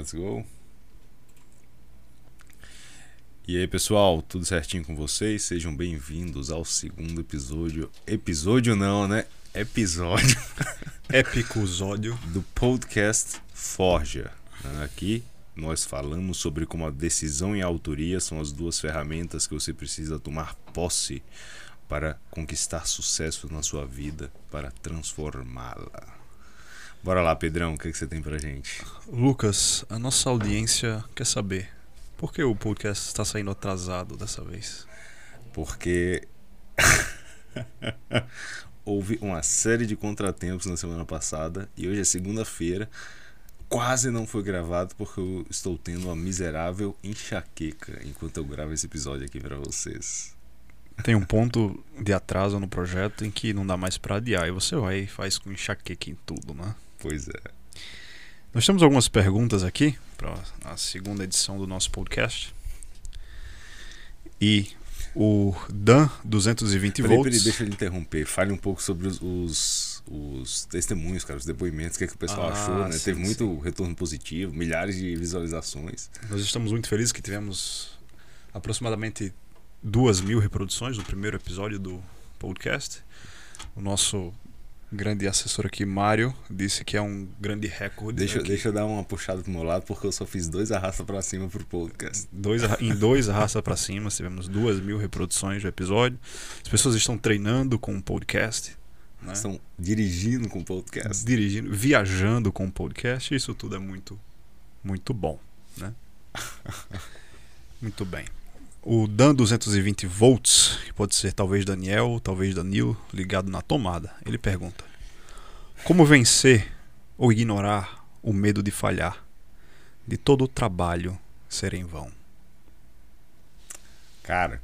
Let's go. E aí, pessoal, tudo certinho com vocês? Sejam bem-vindos ao segundo episódio. Episódio não, né? Episódio Épicosódio. do podcast Forja. Aqui nós falamos sobre como a decisão e a autoria são as duas ferramentas que você precisa tomar posse para conquistar sucesso na sua vida, para transformá-la. Bora lá, Pedrão, o que, que você tem pra gente? Lucas, a nossa audiência quer saber por que o podcast está saindo atrasado dessa vez? Porque houve uma série de contratempos na semana passada e hoje é segunda-feira. Quase não foi gravado porque eu estou tendo uma miserável enxaqueca enquanto eu gravo esse episódio aqui pra vocês. Tem um ponto de atraso no projeto em que não dá mais pra adiar e você vai e faz com enxaqueca em tudo, né? Pois é. Nós temos algumas perguntas aqui para a segunda edição do nosso podcast. E o Dan 220 Peraí, volts. peraí, deixa eu interromper. Fale um pouco sobre os, os, os testemunhos, cara, os depoimentos, o que, é que o pessoal Ah, achou, né? sim, Teve muito sim. retorno positivo, milhares de visualizações. Nós estamos muito felizes que tivemos aproximadamente duas mil reproduções no primeiro episódio do podcast. O nosso grande assessor aqui, Mário, disse que é um grande recorde. Deixa, aqui. deixa eu dar uma puxada pro meu lado, porque eu só fiz dois arrasta pra cima pro podcast. Dois, em dois arrasta pra cima, tivemos duas mil reproduções do episódio. As pessoas estão treinando com o podcast, né? Estão dirigindo com o podcast. dirigindo, viajando com o podcast. Isso tudo é muito, muito bom, né? muito bem. O Dan 220 volts, que pode ser talvez Daniel, talvez Danilo, ligado na tomada. Ele pergunta: Como vencer ou ignorar o medo de falhar, de todo o trabalho ser em vão? Cara,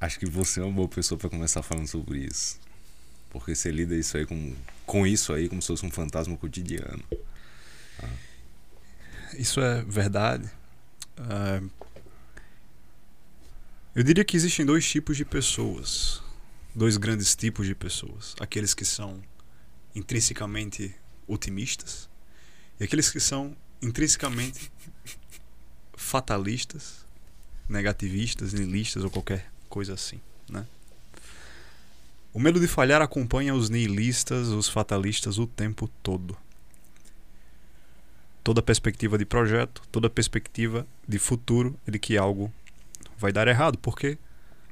acho que você é uma boa pessoa pra começar falando sobre isso. Porque você lida isso aí com, com isso aí como se fosse um fantasma cotidiano. Isso é verdade. Ah, eu diria que existem dois tipos de pessoas. Dois grandes tipos de pessoas. Aqueles que são intrinsecamente otimistas e aqueles que são intrinsecamente fatalistas, negativistas, nihilistas ou qualquer coisa assim, né? O medo de falhar acompanha os nihilistas, os fatalistas o tempo todo toda perspectiva de projeto, toda perspectiva de futuro de que algo vai dar errado, porque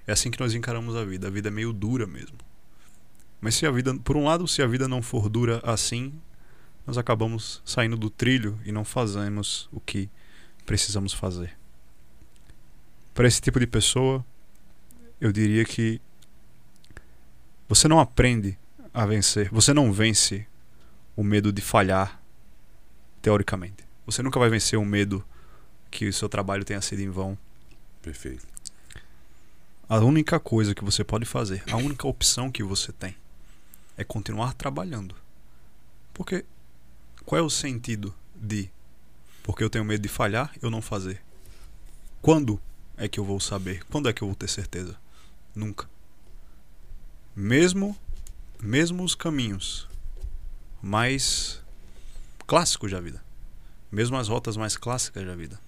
é assim que nós encaramos a vida. A vida é meio dura mesmo. Mas se a vida, por um lado, se a vida não for dura assim, nós acabamos saindo do trilho e não fazemos o que precisamos fazer. Para esse tipo de pessoa, eu diria que você não aprende a vencer, você não vence o medo de falhar teoricamente. Você nunca vai vencer o medo que o seu trabalho tenha sido em vão. Perfeito. A única coisa que você pode fazer, a única opção que você tem, é continuar trabalhando. Porque qual é o sentido de porque eu tenho medo de falhar, eu não fazer? Quando é que eu vou saber? Quando é que eu vou ter certeza? Nunca. Mesmo mesmo os caminhos mais clássicos da vida. Mesmo as rotas mais clássicas da vida.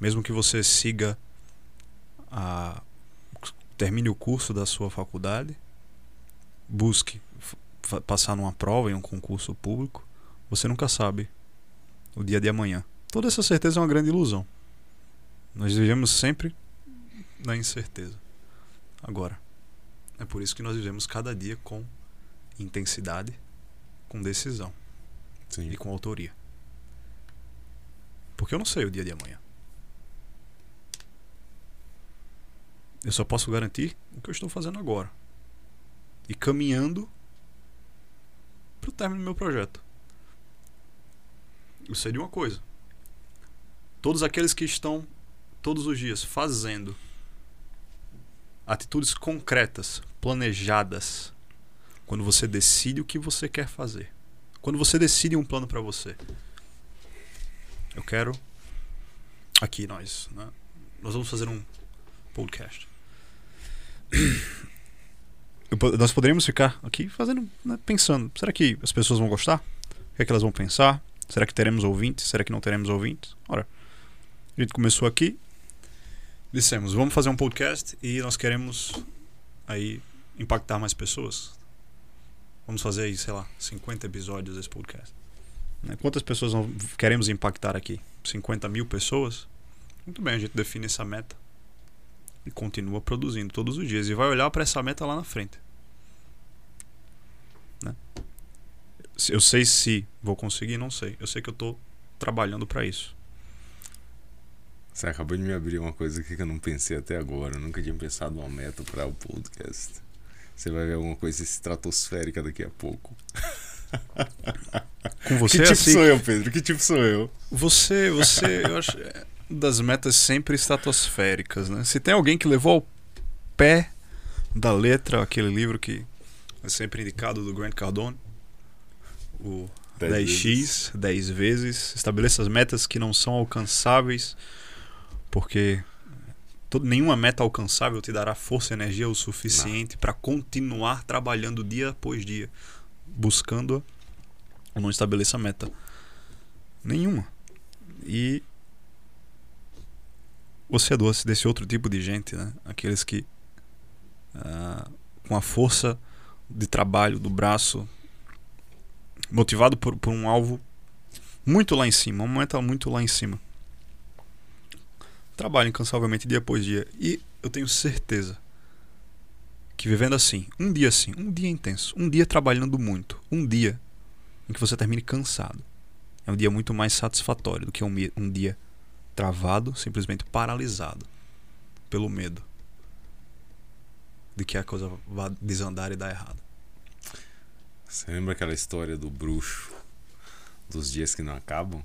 Mesmo que você siga a termine o curso da sua faculdade, busque passar numa prova em um concurso público, você nunca sabe o dia de amanhã. Toda essa certeza é uma grande ilusão. Nós vivemos sempre na incerteza. Agora, é por isso que nós vivemos cada dia com intensidade, com decisão Sim. e com autoria. Porque eu não sei o dia de amanhã. Eu só posso garantir o que eu estou fazendo agora. E caminhando para o término do meu projeto. Eu sei de uma coisa. Todos aqueles que estão todos os dias fazendo atitudes concretas, planejadas, quando você decide o que você quer fazer. Quando você decide um plano para você. Eu quero aqui nós, né? Nós vamos fazer um podcast. Nós poderíamos ficar aqui fazendo, né, pensando, será que as pessoas vão gostar? O que é que elas vão pensar? Será que teremos ouvintes? Será que não teremos ouvintes? Ora, a gente começou aqui, dissemos, vamos fazer um podcast e nós queremos aí impactar mais pessoas. Vamos fazer aí, sei lá, 50 episódios desse podcast. Né? Quantas pessoas queremos impactar aqui? 50 mil pessoas? Muito bem, a gente define essa meta e continua produzindo todos os dias e vai olhar para essa meta lá na frente. Né? Eu sei se vou conseguir, não sei. Eu sei que eu estou trabalhando para isso. Você acabou de me abrir uma coisa aqui que eu não pensei até agora. Eu nunca tinha pensado uma meta para o podcast. Você vai ver alguma coisa estratosférica daqui a pouco. Com você que tipo assim, sou eu, Pedro? Que tipo sou eu? Você, você, eu acho é das metas sempre estratosféricas, né? Se tem alguém que levou ao pé da letra aquele livro que é sempre indicado do Grant Cardone, o 10x, 10 vezes, estabeleça as metas que não são alcançáveis, porque todo, nenhuma meta alcançável te dará força e energia o suficiente para continuar trabalhando dia após dia, buscando ou não estabeleça meta nenhuma. E você é doce desse outro tipo de gente, né? Aqueles que uh, com a força de trabalho do braço, motivado por, por um alvo muito lá em cima, uma meta muito lá em cima. Trabalho incansavelmente dia após dia. E eu tenho certeza que vivendo assim, um dia assim, um dia intenso, um dia trabalhando muito, um dia em que você termine cansado, é um dia muito mais satisfatório do que um, um dia travado, simplesmente paralisado pelo medo de que a coisa vá desandar e dar errado. Você lembra aquela história do bruxo dos dias que não acabam?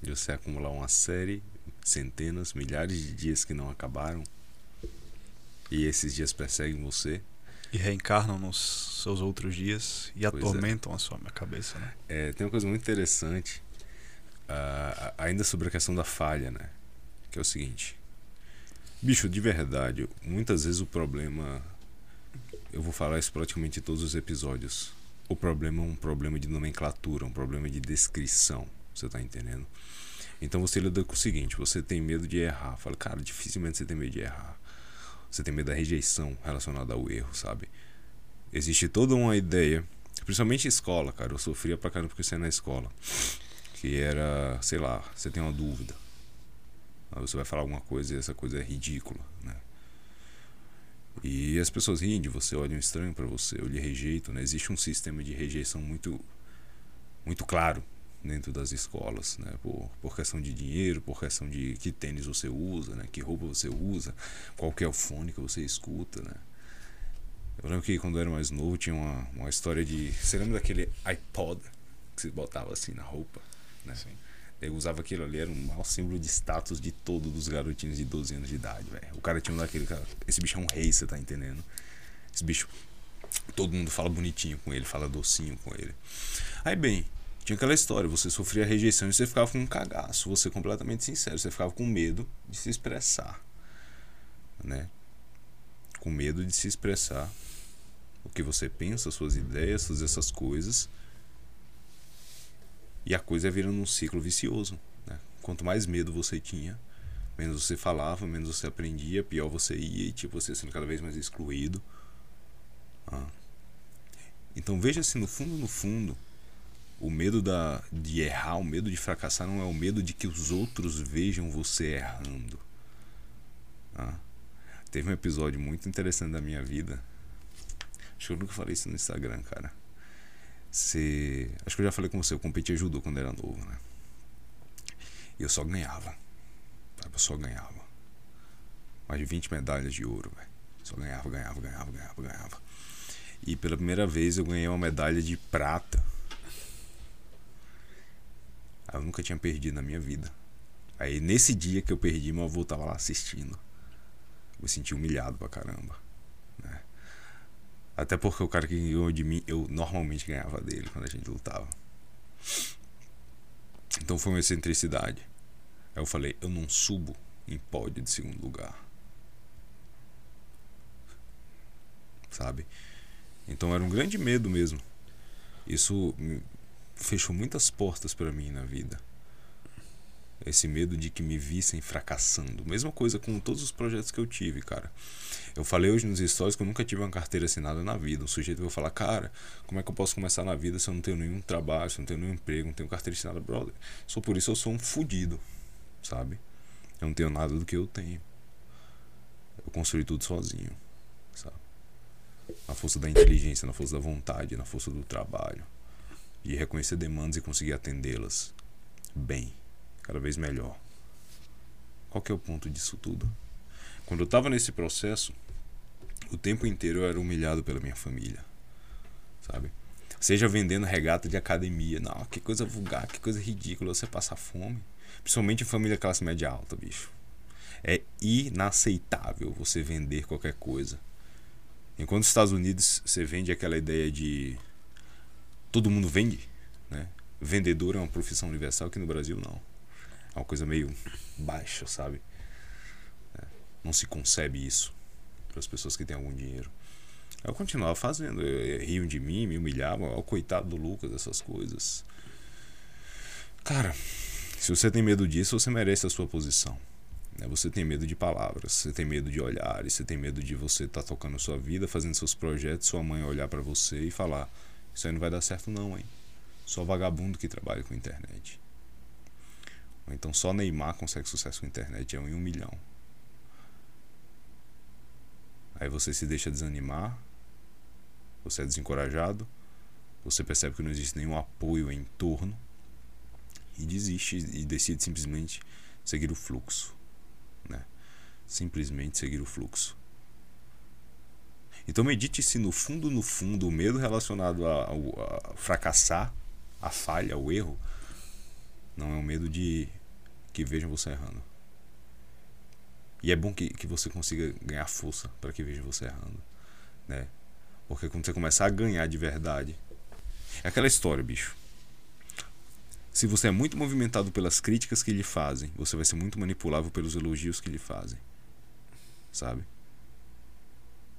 De você acumular uma série, centenas, milhares de dias que não acabaram? E esses dias perseguem você? E reencarnam nos seus outros dias e pois é. atormentam é. a sua cabeça, né? É, tem uma coisa muito interessante uh, ainda sobre a questão da falha, né? Que é o seguinte. Bicho, de verdade, muitas vezes o problema. Eu vou falar isso praticamente em todos os episódios. O problema é um problema de nomenclatura, um problema de descrição. Você tá entendendo? Então você lida com o seguinte: você tem medo de errar. Fala, cara, dificilmente você tem medo de errar. Você tem medo da rejeição relacionada ao erro, sabe? Existe toda uma ideia, principalmente escola, cara. Eu sofria pra caramba porque você é na escola que era, sei lá, você tem uma dúvida. Aí você vai falar alguma coisa e essa coisa é ridícula, né? E as pessoas riem de você, olham estranho para você, ou lhe rejeitam, né? Existe um sistema de rejeição muito muito claro dentro das escolas, né? Por, por questão de dinheiro, por questão de que tênis você usa, né? Que roupa você usa, qual que é o fone que você escuta, né? Eu lembro que quando eu era mais novo tinha uma, uma história de... Você lembra daquele iPod que você botava assim na roupa? Né? Sim. Eu usava aquilo ali, era um mau símbolo de status de todos os garotinhos de 12 anos de idade, velho. O cara tinha um daquele cara. Esse bicho é um rei, você tá entendendo? Esse bicho. Todo mundo fala bonitinho com ele, fala docinho com ele. Aí, bem, tinha aquela história: você sofria rejeição e você ficava com um cagaço. Você completamente sincero, você ficava com medo de se expressar, né? Com medo de se expressar o que você pensa, suas ideias, todas essas coisas. E a coisa ia virando um ciclo vicioso. Né? Quanto mais medo você tinha, menos você falava, menos você aprendia, pior você ia e tipo, você sendo cada vez mais excluído. Ah. Então veja se no fundo, no fundo, o medo da, de errar, o medo de fracassar não é o medo de que os outros vejam você errando. Ah. Teve um episódio muito interessante da minha vida. Acho que eu nunca falei isso no Instagram, cara você. Acho que eu já falei com você, eu competia judô quando era novo, né? E eu só ganhava. Eu só ganhava. Mais de 20 medalhas de ouro, velho. Só ganhava, ganhava, ganhava, ganhava, ganhava. E pela primeira vez eu ganhei uma medalha de prata. Eu nunca tinha perdido na minha vida. Aí nesse dia que eu perdi, meu avô tava lá assistindo. Eu me senti humilhado pra caramba. Até porque o cara que ganhou de mim, eu normalmente ganhava dele quando a gente lutava. Então foi uma excentricidade. Aí eu falei, eu não subo em pódio de segundo lugar. Sabe? Então era um grande medo mesmo. Isso fechou muitas portas para mim na vida. Esse medo de que me vissem fracassando. Mesma coisa com todos os projetos que eu tive, cara. Eu falei hoje nos stories que eu nunca tive uma carteira assinada na vida. Um sujeito vai falar, cara, como é que eu posso começar na vida se eu não tenho nenhum trabalho, se eu não tenho nenhum emprego, não tenho carteira assinada, brother? Só por isso eu sou um fudido, sabe? Eu não tenho nada do que eu tenho. Eu construí tudo sozinho, sabe? Na força da inteligência, na força da vontade, na força do trabalho. De reconhecer demandas e conseguir atendê-las bem cada vez melhor. Qual que é o ponto disso tudo? Quando eu estava nesse processo, o tempo inteiro eu era humilhado pela minha família, sabe? Seja vendendo regata de academia, não, que coisa vulgar, que coisa ridícula você passar fome. Principalmente em família classe média alta, bicho. É inaceitável você vender qualquer coisa. Enquanto nos Estados Unidos você vende aquela ideia de todo mundo vende, né? Vendedor é uma profissão universal, que no Brasil não. É uma coisa meio baixa, sabe? É, não se concebe isso para as pessoas que têm algum dinheiro. Eu continuava fazendo, riam de mim, me humilhavam, o coitado do Lucas, essas coisas. Cara, se você tem medo disso, você merece a sua posição. Né? Você tem medo de palavras, você tem medo de olhares, você tem medo de você estar tá tocando sua vida, fazendo seus projetos, sua mãe olhar para você e falar: Isso aí não vai dar certo, não, hein? Só vagabundo que trabalha com internet. Então só Neymar consegue sucesso com a internet, é um em um milhão. Aí você se deixa desanimar, você é desencorajado, você percebe que não existe nenhum apoio em torno e desiste e decide simplesmente seguir o fluxo, né? Simplesmente seguir o fluxo. Então medite se no fundo, no fundo, o medo relacionado a, a, a fracassar, a falha, o erro, não é o medo de que vejam você errando. E é bom que, que você consiga ganhar força para que vejam você errando. Né? Porque quando você começar a ganhar de verdade. É aquela história, bicho. Se você é muito movimentado pelas críticas que lhe fazem, você vai ser muito manipulável pelos elogios que lhe fazem. Sabe?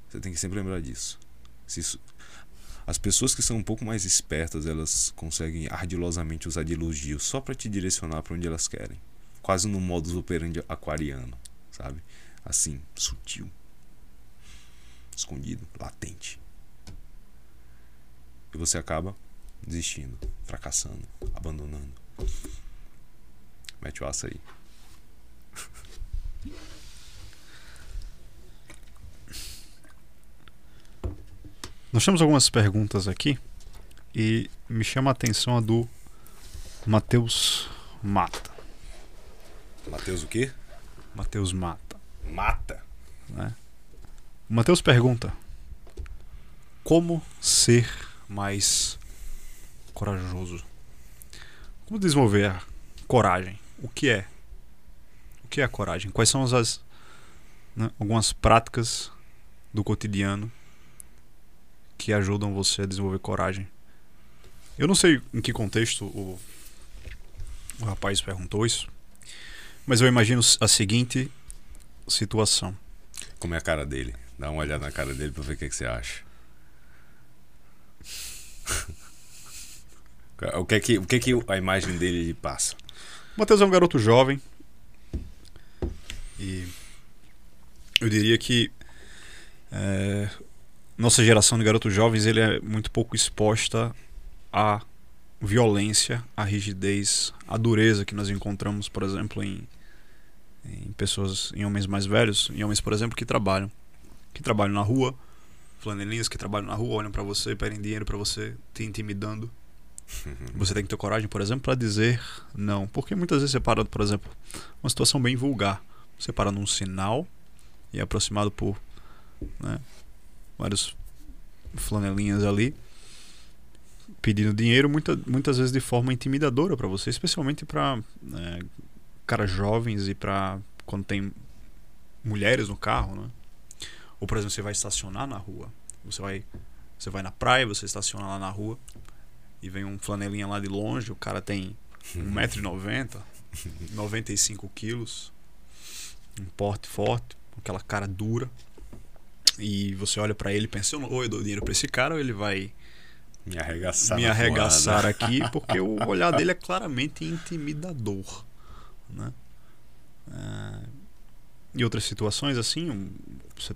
Você tem que sempre lembrar disso. Se isso, as pessoas que são um pouco mais espertas, elas conseguem ardilosamente usar de elogios só para te direcionar para onde elas querem. Quase no modus operandi aquariano, sabe? Assim, sutil. Escondido, latente. E você acaba desistindo, fracassando, abandonando. Mete o aço aí. Nós temos algumas perguntas aqui e me chama a atenção a do Matheus Mata. Matheus o quê? Matheus Mata. Mata? Né? O Matheus pergunta: Como ser mais corajoso? Como desenvolver a coragem? O que é? O que é a coragem? Quais são as né, algumas práticas do cotidiano que ajudam você a desenvolver coragem. Eu não sei em que contexto o, o rapaz perguntou isso, mas eu imagino a seguinte situação. Como é a cara dele? Dá uma olhada na cara dele pra ver o que, é que você acha. o que é que, o que, é que a imagem dele passa? O Matheus é um garoto jovem. E eu diria que é, nossa geração de garotos jovens ele é muito pouco exposta à violência, à rigidez, à dureza que nós encontramos, por exemplo, em, em pessoas, em homens mais velhos, em homens, por exemplo, que trabalham, que trabalham na rua, flanelinhas que trabalham na rua, olham para você, pedem dinheiro para você, te intimidando. Você tem que ter coragem, por exemplo, para dizer não, porque muitas vezes você para, por exemplo, uma situação bem vulgar, você para num sinal e é aproximado por né, vários flanelinhas ali pedindo dinheiro muita, muitas vezes de forma intimidadora para você, especialmente para né, caras jovens e para quando tem mulheres no carro, né? Ou por exemplo, você vai estacionar na rua, você vai você vai na praia, você estaciona lá na rua e vem um flanelinha lá de longe, o cara tem 1,90m, 95 quilos, um porte forte, aquela cara dura e você olha para ele e pensa, ou eu dou dinheiro para esse cara ou ele vai Me arregaçar. me arregaçar aqui, porque o olhar dele é claramente intimidador. Né? É, em outras situações, assim, um- você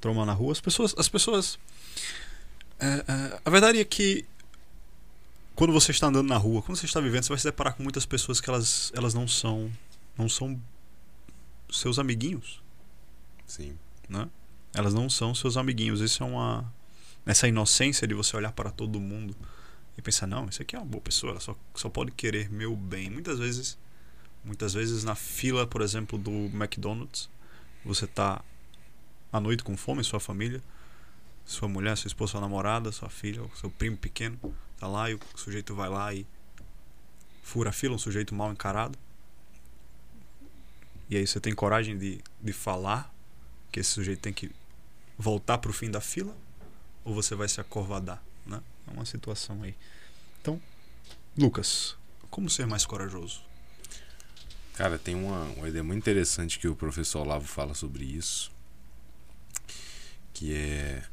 troma na rua, as pessoas. As pessoas é, é, a verdade é que quando você está andando na rua, quando você está vivendo, você vai se deparar com muitas pessoas que elas, elas não são. não são seus amiguinhos Sim. Elas não são seus amiguinhos. Isso é uma. Essa inocência de você olhar para todo mundo e pensar, não, isso aqui é uma boa pessoa, ela só, só pode querer meu bem. Muitas vezes, muitas vezes na fila, por exemplo, do McDonald's, você tá à noite com fome, sua família, sua mulher, sua esposa, sua namorada, sua filha, seu primo pequeno, tá lá e o sujeito vai lá e fura a fila, um sujeito mal encarado. E aí você tem coragem de, de falar que esse sujeito tem que voltar para o fim da fila ou você vai se acovardar, né? É uma situação aí. Então, Lucas, como ser mais corajoso? Cara, tem uma, uma ideia muito interessante que o professor Olavo fala sobre isso. Que é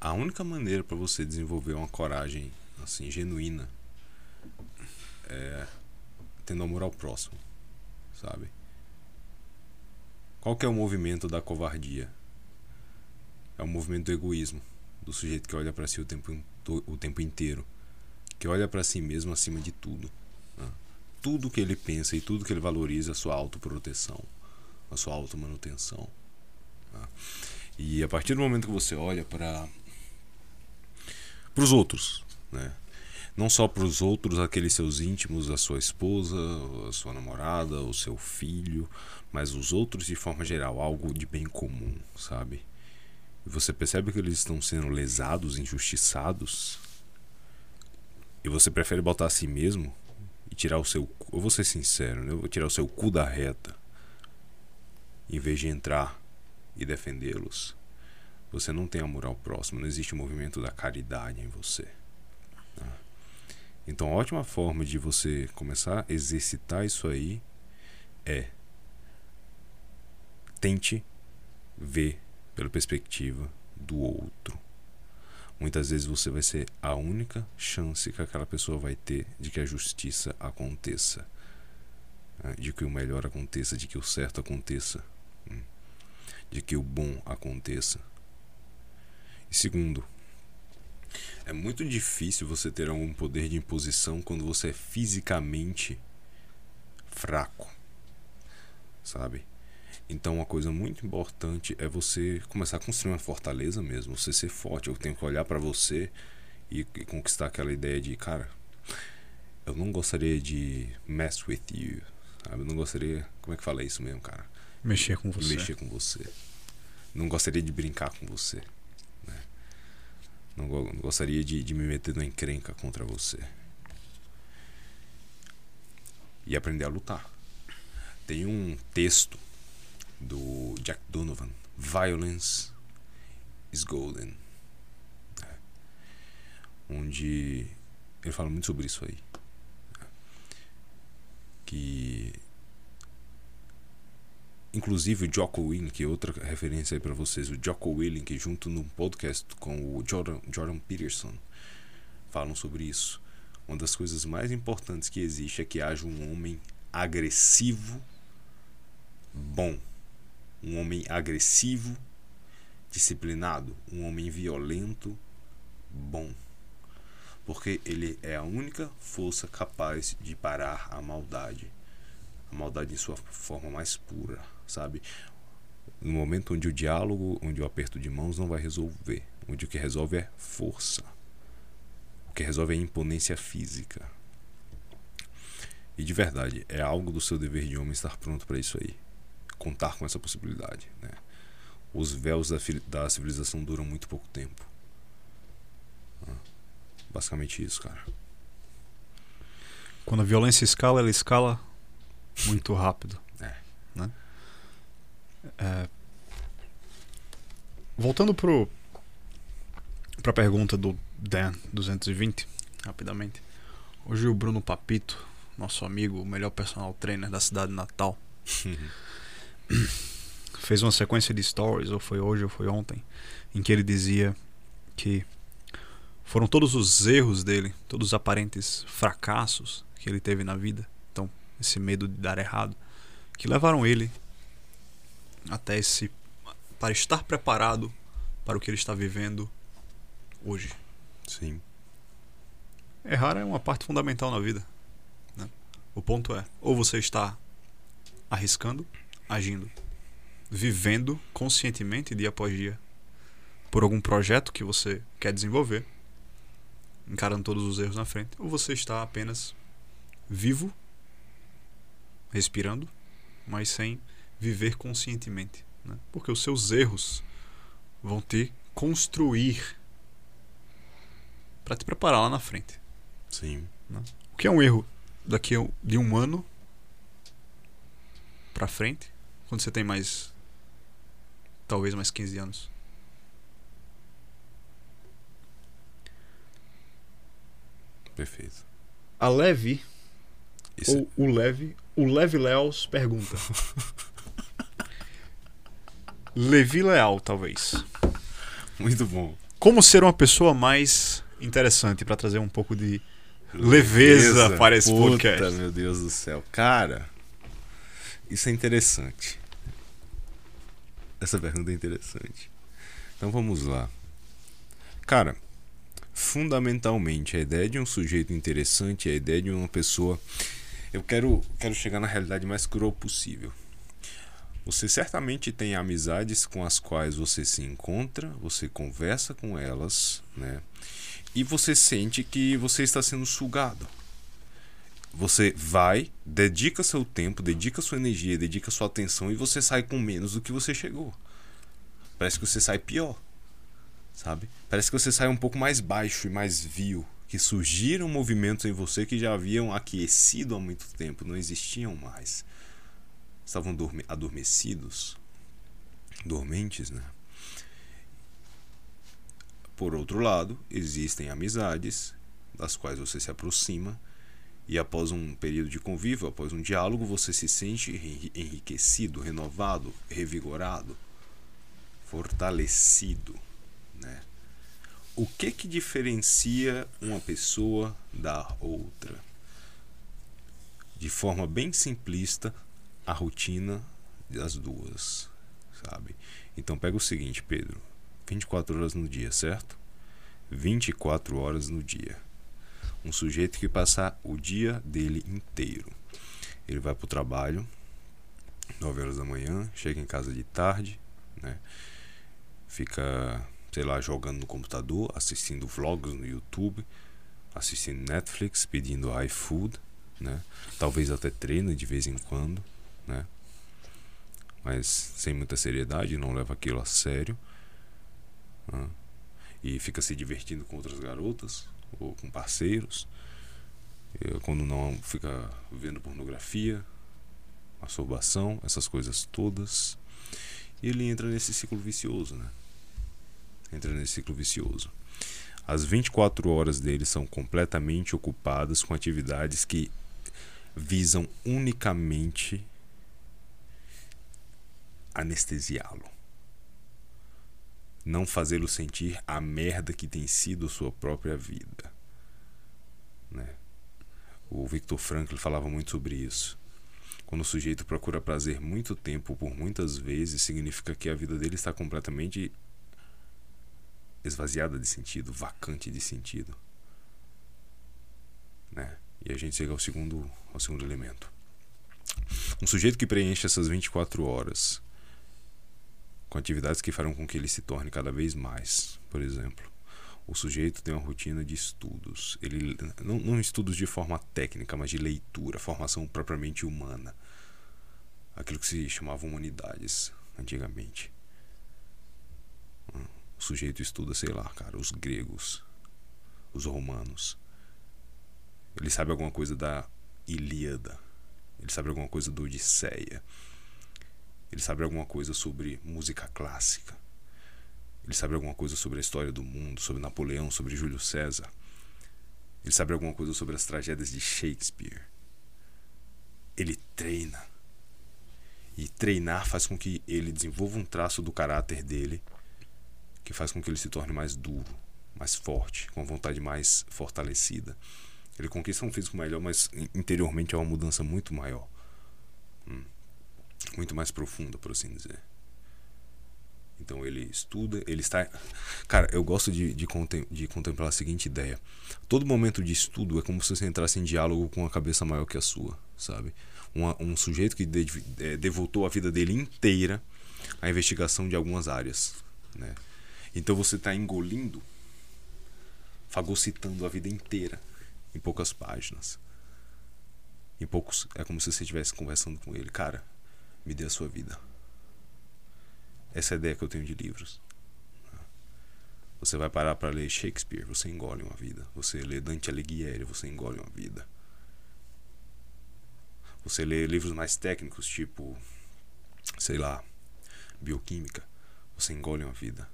a única maneira para você desenvolver uma coragem assim genuína é tendo amor ao próximo, sabe? Qual que é o movimento da covardia? É o movimento do egoísmo, do sujeito que olha para si o tempo, o tempo inteiro, que olha para si mesmo acima de tudo. né? Tudo que ele pensa e tudo que ele valoriza a sua autoproteção, a sua automanutenção. né? E a partir do momento que você olha para para os outros, né? Não só para os outros, aqueles seus íntimos, a sua esposa, a sua namorada, o seu filho, mas os outros de forma geral, algo de bem comum, sabe? E você percebe que eles estão sendo lesados, injustiçados, e você prefere botar a si mesmo e tirar o seu. Eu vou ser sincero, né? Eu vou tirar o seu cu da reta, em vez de entrar e defendê-los. Você não tem amor ao próximo, não existe o movimento da caridade em você. tá? Então, a ótima forma de você começar a exercitar isso aí é tente ver pela perspectiva do outro. Muitas vezes você vai ser a única chance que aquela pessoa vai ter de que a justiça aconteça, né? de que o melhor aconteça, de que o certo aconteça, hum, de que o bom aconteça. E segundo, é muito difícil você ter algum poder de imposição quando você é fisicamente fraco, sabe? Então, uma coisa muito importante é você começar a construir uma fortaleza mesmo, você ser forte. Eu tenho que olhar para você e, e conquistar aquela ideia de, cara, eu não gostaria de mess with you, sabe? Eu não gostaria, como é que fala isso mesmo, cara? Mexer com você. mexer com você. Não gostaria de brincar com você. né? Não, go- não gostaria de, de me meter numa encrenca contra você. E aprender a lutar. Tem um texto do Jack Donovan, Violence is Golden. né? Onde ele fala muito sobre isso aí. Que Inclusive o Jocko Willink, outra referência aí pra vocês, o Jocko Willink, junto num podcast com o Jordan, Jordan Peterson, falam sobre isso. Uma das coisas mais importantes que existe é que haja um homem agressivo, bom. Um homem agressivo, disciplinado. Um homem violento, bom. Porque ele é a única força capaz de parar a maldade a maldade em sua forma mais pura, sabe? No momento onde o diálogo, onde o aperto de mãos não vai resolver, onde o que resolve é força, o que resolve é imponência física. E de verdade, é algo do seu dever de homem estar pronto para isso aí, contar com essa possibilidade, né? Os véus da, da civilização duram muito pouco tempo. Ah, Basicamente isso, cara. Quando a violência escala, ela escala muito rápido. É. Né? É, Voltando pro pra pergunta do Dan 220, rapidamente. Hoje o Bruno Papito, nosso amigo, o melhor personal trainer da cidade natal, fez uma sequência de stories, ou foi hoje ou foi ontem, em que ele dizia que Foram todos os erros dele, todos os aparentes fracassos que ele teve na vida, então esse medo de dar errado, que levaram ele até esse para estar preparado para o que ele está vivendo hoje. Sim. Errar é uma parte fundamental na vida. Né? O ponto é, ou você está arriscando, agindo, vivendo conscientemente dia após dia por algum projeto que você quer desenvolver, encarando todos os erros na frente, ou você está apenas vivo, respirando, mas sem viver conscientemente. Né? Porque os seus erros vão te construir para te preparar lá na frente. Sim. Né? O que é um erro daqui de um ano para frente, quando você tem mais. talvez mais 15 anos? Perfeito. A Levi, Isso ou o Levi, o Levi Leals pergunta. Levi Leal, talvez. Muito bom. Como ser uma pessoa mais interessante para trazer um pouco de leveza, para esse Puta, podcast? meu Deus do céu. Cara, isso é interessante. Essa pergunta é interessante. Então vamos lá. Cara, fundamentalmente a ideia de um sujeito interessante, a ideia de uma pessoa. Eu quero, quero chegar na realidade mais cruel possível. Você certamente tem amizades com as quais você se encontra, você conversa com elas, né? E você sente que você está sendo sugado. Você vai, dedica seu tempo, dedica sua energia, dedica sua atenção e você sai com menos do que você chegou. Parece que você sai pior. Sabe? Parece que você sai um pouco mais baixo e mais vil, que surgiram movimentos em você que já haviam aquecido há muito tempo, não existiam mais estavam dorme adormecidos, dormentes, né? Por outro lado, existem amizades das quais você se aproxima e após um período de convívio, após um diálogo, você se sente enriquecido, renovado, revigorado, fortalecido, né? O que que diferencia uma pessoa da outra? De forma bem simplista, a rotina das duas, sabe? Então pega o seguinte, Pedro, 24 horas no dia, certo? 24 horas no dia. Um sujeito que passar o dia dele inteiro. Ele vai pro trabalho, 9 horas da manhã, chega em casa de tarde, né? Fica, sei lá, jogando no computador, assistindo vlogs no YouTube, assistindo Netflix, pedindo iFood, né? Talvez até treina de vez em quando né? Mas sem muita seriedade, não leva aquilo a sério. Né? E fica se divertindo com outras garotas ou com parceiros. E, quando não, fica vendo pornografia, masturbação, essas coisas todas. Ele entra nesse ciclo vicioso, né? Entra nesse ciclo vicioso. As 24 horas dele são completamente ocupadas com atividades que visam unicamente anestesiá-lo. Não fazê-lo sentir a merda que tem sido sua própria vida. Né? O Victor Frankl falava muito sobre isso. Quando o sujeito procura prazer muito tempo por muitas vezes, significa que a vida dele está completamente esvaziada de sentido, vacante de sentido. Né? E a gente chega ao segundo, ao segundo elemento. Um sujeito que preenche essas 24 horas com atividades que farão com que ele se torne cada vez mais. Por exemplo, o sujeito tem uma rotina de estudos. Ele não, não estudos de forma técnica, mas de leitura, formação propriamente humana. Aquilo que se chamava humanidades antigamente. O sujeito estuda, sei lá, cara, os gregos, os romanos. Ele sabe alguma coisa da Ilíada. Ele sabe alguma coisa do Odisseia. Ele sabe alguma coisa sobre música clássica. Ele sabe alguma coisa sobre a história do mundo, sobre Napoleão, sobre Júlio César. Ele sabe alguma coisa sobre as tragédias de Shakespeare. Ele treina. E treinar faz com que ele desenvolva um traço do caráter dele que faz com que ele se torne mais duro, mais forte, com a vontade mais fortalecida. Ele conquista um físico melhor, mas interiormente é uma mudança muito maior. Hum. Muito mais profunda, por assim dizer. Então ele estuda, ele está. Cara, eu gosto de, de, contem de, contemplar a seguinte ideia: todo momento de estudo é como se você entrasse em diálogo com uma cabeça maior que a sua, sabe? Uma, um sujeito que de, é, devotou a vida dele inteira à investigação de algumas áreas, né? Então você está engolindo, fagocitando a vida inteira em poucas páginas. Em poucos, é como se você estivesse conversando com ele, cara, me dê a sua vida. Essa é a ideia que eu tenho de livros. Você vai parar para ler Shakespeare, você engole uma vida. Você lê Dante Alighieri, você engole uma vida. Você lê livros mais técnicos, tipo, sei lá, bioquímica, você engole uma vida.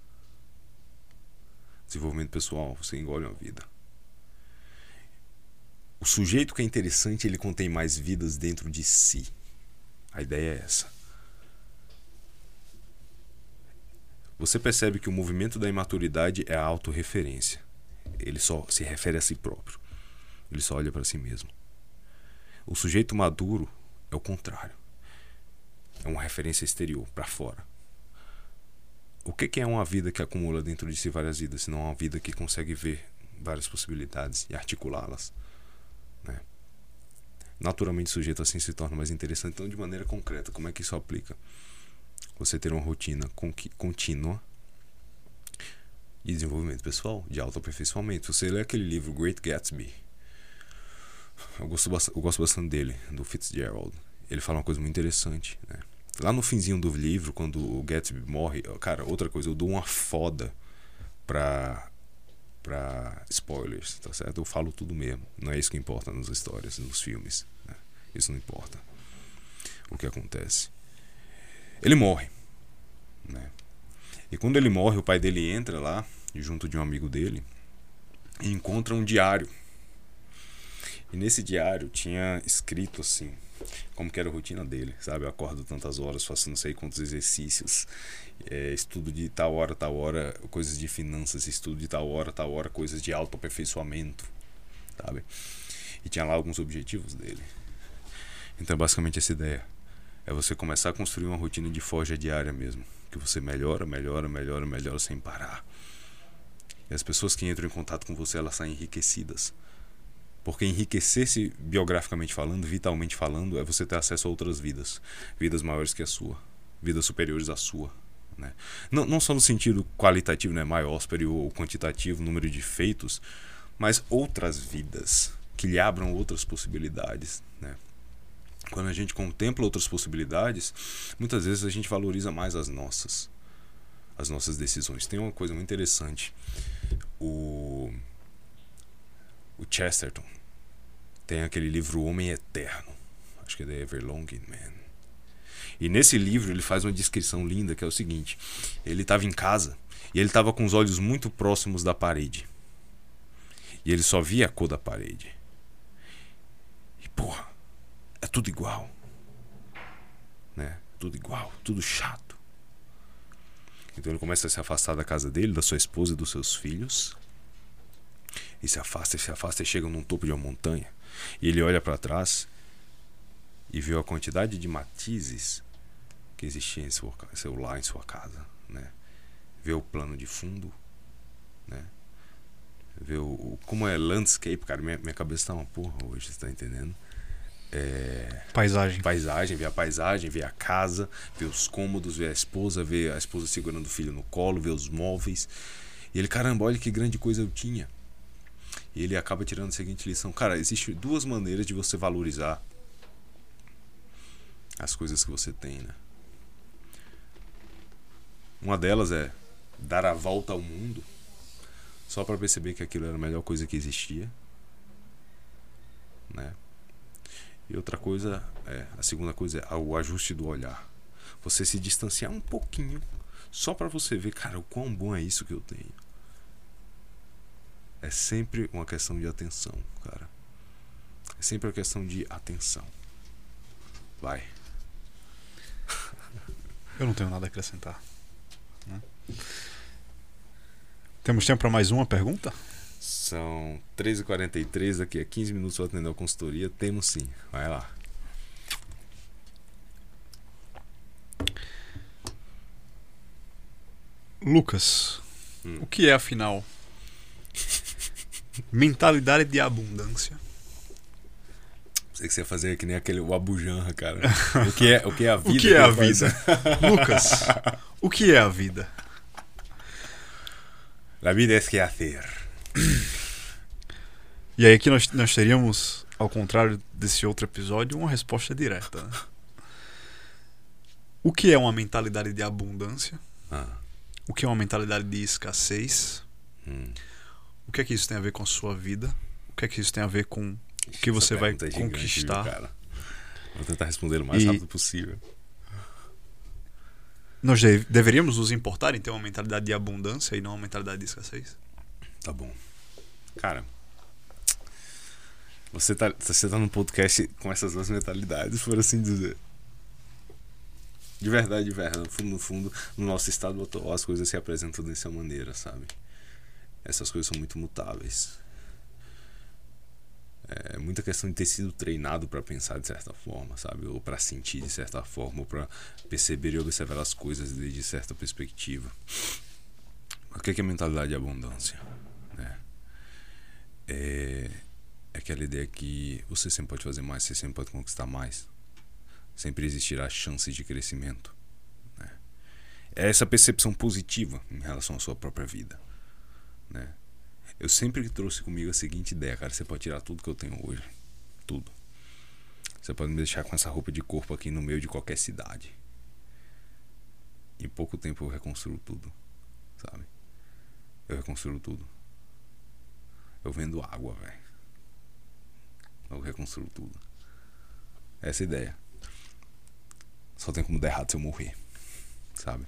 Desenvolvimento pessoal, você engole uma vida. O sujeito que é interessante, ele contém mais vidas dentro de si. A ideia é essa. Você percebe que o movimento da imaturidade é a autorreferência. Ele só se refere a si próprio. Ele só olha para si mesmo. O sujeito maduro é o contrário. É uma referência exterior, para fora. O que é uma vida que acumula dentro de si várias vidas, senão uma vida que consegue ver várias possibilidades e articulá-las? Naturalmente, o sujeito assim se torna mais interessante. Então, de maneira concreta, como é que isso aplica? Você ter uma rotina contínua de desenvolvimento pessoal, de autoaperfeiçoamento. Você lê aquele livro Great Gatsby. Eu gosto, eu gosto bastante dele, do Fitzgerald. Ele fala uma coisa muito interessante, né? Lá no finzinho do livro, quando o Gatsby morre, cara, outra coisa, eu dou uma foda pra para spoilers, tá certo? Eu falo tudo mesmo. Não é isso que importa nas histórias, nos filmes. Isso não importa. O que acontece? Ele morre, né? E quando ele morre, o pai dele entra lá, junto de um amigo dele, e encontra um diário. E nesse diário tinha escrito assim, como que era a rotina dele, sabe? Eu acordo tantas horas, faço não sei quantos exercícios, é, estudo de tal hora, tal hora, coisas de finanças, estudo de tal hora, tal hora, coisas de autoaperfeiçoamento, sabe? E tinha lá alguns objetivos dele. Então, basicamente, essa ideia é você começar a construir uma rotina de forja diária mesmo, que você melhora, melhora, melhora, melhora sem parar. E as pessoas que entram em contato com você, elas saem enriquecidas. Porque enriquecer-se biograficamente falando, vitalmente falando, é você ter acesso a outras vidas, vidas maiores que a sua, vidas superiores à sua, né? Não, não só no sentido qualitativo, né? maior, superior ou quantitativo, número de feitos, mas outras vidas que lhe abram outras possibilidades. Né? Quando a gente contempla outras possibilidades, muitas vezes a gente valoriza mais as nossas, as nossas decisões. Tem uma coisa muito interessante. O, o Chesterton tem aquele livro O Homem Eterno. Acho que é da Everlong Man. E nesse livro ele faz uma descrição linda que é o seguinte: ele estava em casa e ele estava com os olhos muito próximos da parede. E ele só via a cor da parede. E porra, é tudo igual. Né? Tudo igual, tudo chato. Então ele começa a se afastar da casa dele, da sua esposa e dos seus filhos. E se afasta, se afasta e chega num topo de uma montanha. E ele olha para trás e vê a quantidade de matizes que existia em seu, lar, em sua casa, né? Ver o plano de fundo, né? O, o como é landscape, cara, minha, minha cabeça tá uma porra hoje, você tá entendendo? É, paisagem. Paisagem, ver a paisagem, ver a casa, ver os cômodos, ver a esposa, ver a esposa segurando o filho no colo, ver os móveis. E ele, caramba, olha que grande coisa eu tinha. E ele acaba tirando a seguinte lição: Cara, existem duas maneiras de você valorizar as coisas que você tem, né? Uma delas é dar a volta ao mundo só para perceber que aquilo era a melhor coisa que existia, né? E outra coisa é, a segunda coisa é o ajuste do olhar. Você se distanciar um pouquinho só para você ver, cara, o quão bom é isso que eu tenho. É sempre uma questão de atenção, cara. É sempre uma questão de atenção. Vai. Eu não tenho nada a acrescentar. Né? Temos tempo para mais uma pergunta? São 13h43, daqui a 15 minutos eu atender a consultoria. Temos sim, vai lá. Lucas, Hum. o que é afinal mentalidade de abundância? Sei que você ia fazer que nem aquele o Abujanra, cara. O que é, o que é a vida? O que é a vida? Lucas, o que é a vida? La vida es que hacer. E aí aqui nós, nós teríamos, ao contrário desse outro episódio, uma resposta direta. né? O que é uma mentalidade de abundância? Ah, O que é uma mentalidade de escassez? hum. O que é que isso tem a ver com a sua vida? O que é que isso tem a ver com o que você vai é viu, conquistar? Vou tentar responder o mais E- rápido possível. Nós de- deveríamos nos importar em ter uma mentalidade de abundância e não uma mentalidade de escassez? Tá bom. Cara, você tá, você tá num podcast com essas duas mentalidades, por assim dizer. De verdade, de verdade. No fundo, no fundo, no nosso estado atual, as coisas se apresentam dessa maneira, sabe? Essas coisas são muito mutáveis. É muita questão de ter sido treinado pra pensar de certa forma, sabe? Ou pra sentir de certa forma, ou pra perceber e observar as coisas desde certa perspectiva. O que é que é mentalidade de abundância? Né? É, é aquela ideia que você sempre pode fazer mais, você sempre pode conquistar mais. Sempre existirá chance de crescimento. Né? É essa percepção positiva em relação à sua própria vida. Né? Eu sempre trouxe comigo a seguinte ideia, cara: você pode tirar tudo que eu tenho hoje. Tudo. Você pode me deixar com essa roupa de corpo aqui no meio de qualquer cidade. Em pouco tempo eu reconstruo tudo. Sabe? Eu reconstruo tudo. Eu vendo água, velho. Eu reconstruo tudo. Essa é a ideia. Só tem como dar errado se eu morrer. Sabe?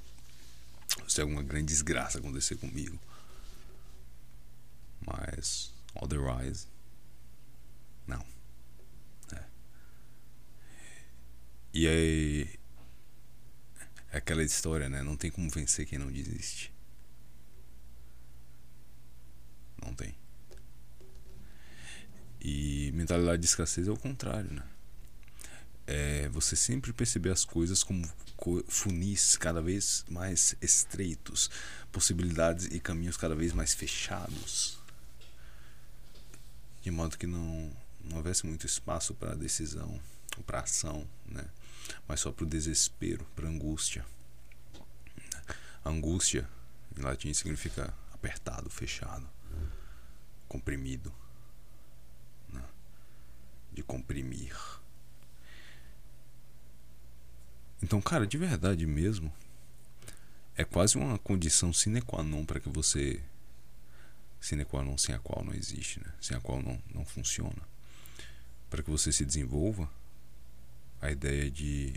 Se alguma grande desgraça acontecer comigo. Mas. Otherwise. Não. É. E aí. É aquela história, né? Não tem como vencer quem não desiste. Não tem. E mentalidade de escassez é o contrário, né? É você sempre perceber as coisas como co- funis cada vez mais estreitos, possibilidades e caminhos cada vez mais fechados, de modo que não, não houvesse muito espaço para decisão, para ação, né? Mas só para o desespero, para angústia. Angústia, em latim, significa apertado, fechado, comprimido? De comprimir. Então, cara, de verdade mesmo, é quase uma condição sine qua non para que você. Sine qua non sem a qual não existe, né? Sem a qual não, não funciona. Para que você se desenvolva, a ideia de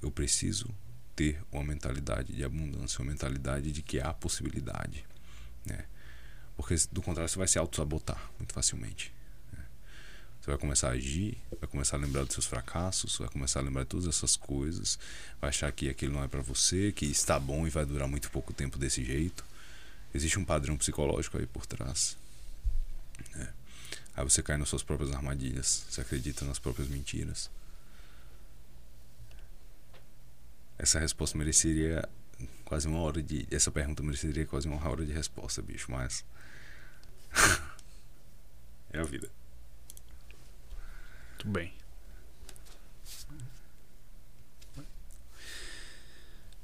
eu preciso ter uma mentalidade de abundância, uma mentalidade de que há possibilidade, né? Porque do contrário você vai se auto-sabotar muito facilmente. Você vai começar a agir, vai começar a lembrar dos seus fracassos, vai começar a lembrar de todas essas coisas, vai achar que aquilo não é pra você, que está bom e vai durar muito pouco tempo desse jeito. Existe um padrão psicológico aí por trás. né? Aí você cai nas suas próprias armadilhas, você acredita nas próprias mentiras. Essa resposta mereceria quase uma hora de. Essa pergunta mereceria quase uma hora de resposta, bicho, mas. é a vida. Muito bem.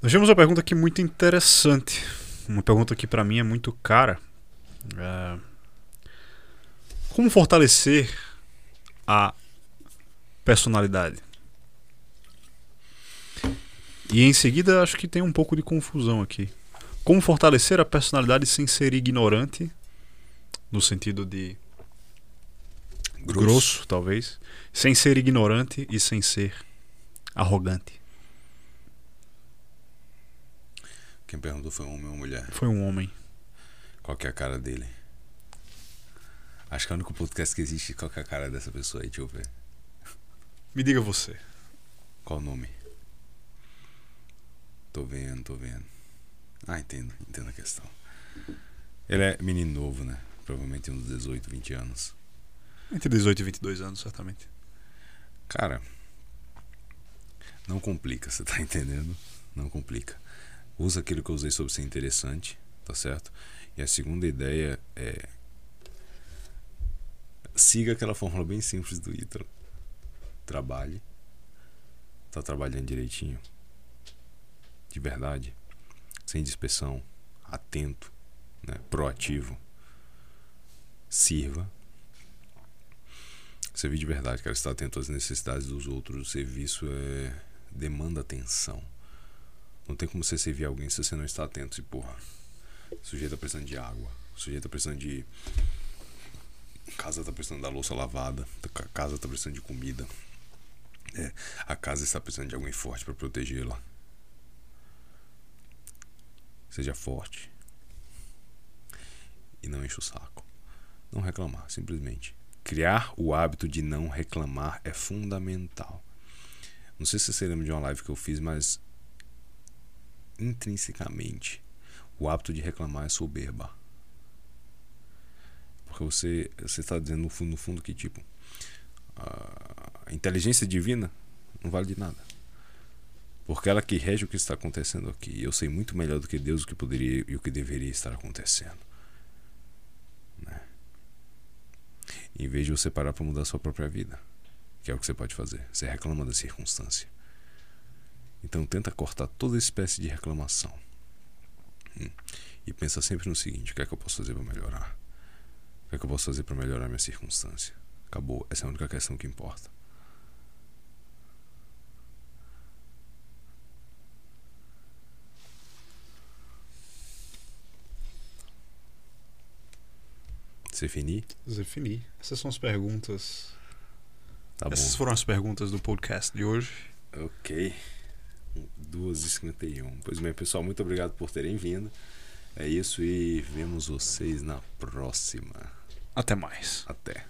Nós temos uma pergunta aqui muito interessante. Uma pergunta que para mim é muito cara. É, Como fortalecer a personalidade? E em seguida acho que tem um pouco de confusão aqui. Como fortalecer a personalidade sem ser ignorante, no sentido de grosso, talvez, sem ser ignorante e sem ser arrogante. Quem perguntou foi um homem ou mulher. Foi um homem. Qual que é a cara dele? Acho que é o único podcast que existe. Qual que é a cara dessa pessoa aí? Deixa eu ver. Me diga você. Qual o nome? Tô vendo, tô vendo. Ah, entendo, entendo a questão. Ele é menino novo, né? Provavelmente uns 18, 20 anos. Entre 18 e 22 anos, certamente. Cara, não complica, você tá entendendo? Não complica. Usa aquilo que eu usei sobre ser interessante, tá certo? E a segunda ideia é. Siga aquela fórmula bem simples do Ítalo. Trabalhe. Tá trabalhando direitinho. De verdade. Sem dispersão. Atento. Né? Proativo. Sirva. Servir de verdade, cara. Estar atento às necessidades dos outros. O serviço é. demanda atenção. Não tem como você servir alguém se você não está atento. E, porra, o sujeito tá precisando de água. O sujeito tá precisando de. A casa tá precisando da louça lavada. A casa tá precisando de comida. É, a casa está precisando de alguém forte para protegê-la. Seja forte. E não enche o saco. Não reclamar, simplesmente. Criar o hábito de não reclamar é fundamental. Não sei se você lembra de uma live que eu fiz, mas intrinsecamente o hábito de reclamar é soberba. Porque você está dizendo no fundo, no fundo que tipo a inteligência divina não vale de nada. Porque ela que rege o que está acontecendo aqui. Eu sei muito melhor do que Deus o que poderia e o que deveria estar acontecendo. Né? Em vez de você parar para mudar a sua própria vida, que é o que você pode fazer. Você reclama da circunstância. Então tenta cortar toda espécie de reclamação. Hum. E pensa sempre no seguinte: o que é que eu posso fazer para melhorar? O que é que eu posso fazer para melhorar minha circunstância? Acabou. Essa é a única questão que importa. Você fini? Você fini. Essas são as perguntas. Tá Essas bom. foram as perguntas do podcast de hoje. Ok. 2h51. Pois bem, pessoal, muito obrigado por terem vindo. É isso e vemos vocês na próxima. Até mais. Até.